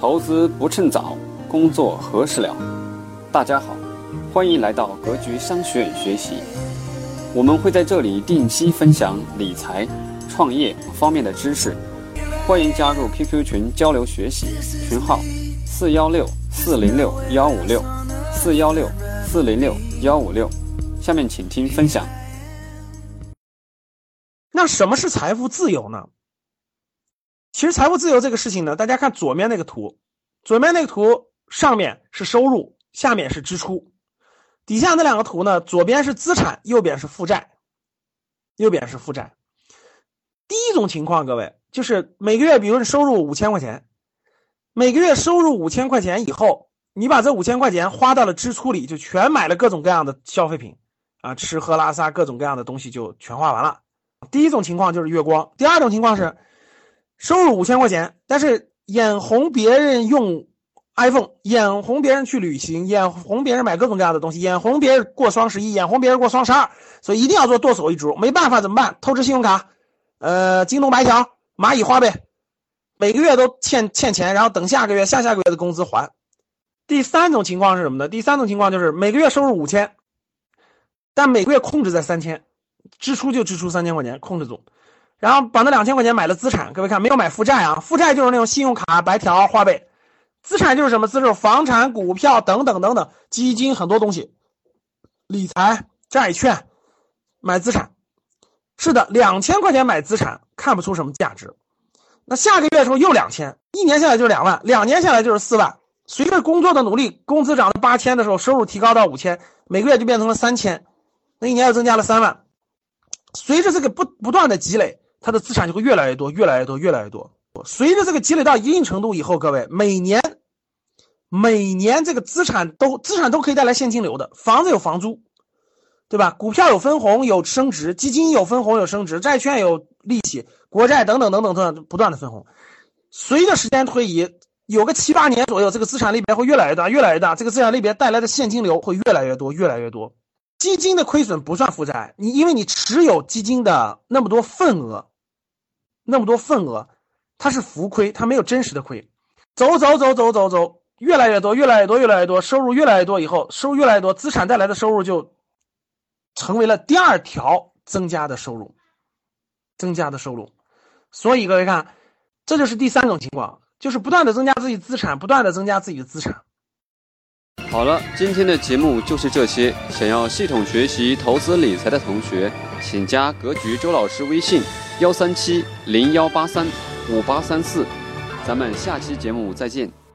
投资不趁早，工作何时了？大家好，欢迎来到格局商学院学习。我们会在这里定期分享理财、创业方面的知识，欢迎加入 QQ 群交流学习，群号四幺六四零六幺五六四幺六四零六幺五六。下面请听分享。那什么是财富自由呢？其实财务自由这个事情呢，大家看左面那个图，左面那个图上面是收入，下面是支出，底下那两个图呢，左边是资产，右边是负债，右边是负债。第一种情况，各位就是每个月，比如你收入五千块钱，每个月收入五千块钱以后，你把这五千块钱花到了支出里，就全买了各种各样的消费品，啊，吃喝拉撒各种各样的东西就全花完了。第一种情况就是月光，第二种情况是。收入五千块钱，但是眼红别人用 iPhone，眼红别人去旅行，眼红别人买各种各样的东西，眼红别人过双十一，眼红别人过双十二，所以一定要做剁手一族。没办法怎么办？透支信用卡，呃，京东白条、蚂蚁花呗，每个月都欠欠钱，然后等下个月、下下个月的工资还。第三种情况是什么呢？第三种情况就是每个月收入五千，但每个月控制在三千，支出就支出三千块钱，控制住。然后把那两千块钱买了资产，各位看没有买负债啊？负债就是那种信用卡、白条、花呗，资产就是什么？资产房产、股票等等等等，基金很多东西，理财、债券，买资产。是的，两千块钱买资产看不出什么价值。那下个月的时候又两千，一年下来就是两万，两年下来就是四万。随着工作的努力，工资涨到八千的时候，收入提高到五千，每个月就变成了三千，那一年又增加了三万。随着这个不不断的积累。他的资产就会越来越多，越来越多，越来越多。随着这个积累到一定程度以后，各位每年，每年这个资产都资产都可以带来现金流的。房子有房租，对吧？股票有分红有升值，基金有分红有升值，债券有利息，国债等等等等等不断的分红。随着时间推移，有个七八年左右，这个资产类别会越来越大，越来越大。这个资产类别带来的现金流会越来越多，越来越多。基金的亏损不算负债，你因为你持有基金的那么多份额，那么多份额，它是浮亏，它没有真实的亏。走走走走走走，越来越多，越来越多，越来越多，收入越来越多以后，收入越来越多，资产带来的收入就成为了第二条增加的收入，增加的收入。所以各位看，这就是第三种情况，就是不断的增加自己资产，不断的增加自己的资产。好了，今天的节目就是这些。想要系统学习投资理财的同学，请加格局周老师微信：幺三七零幺八三五八三四。咱们下期节目再见。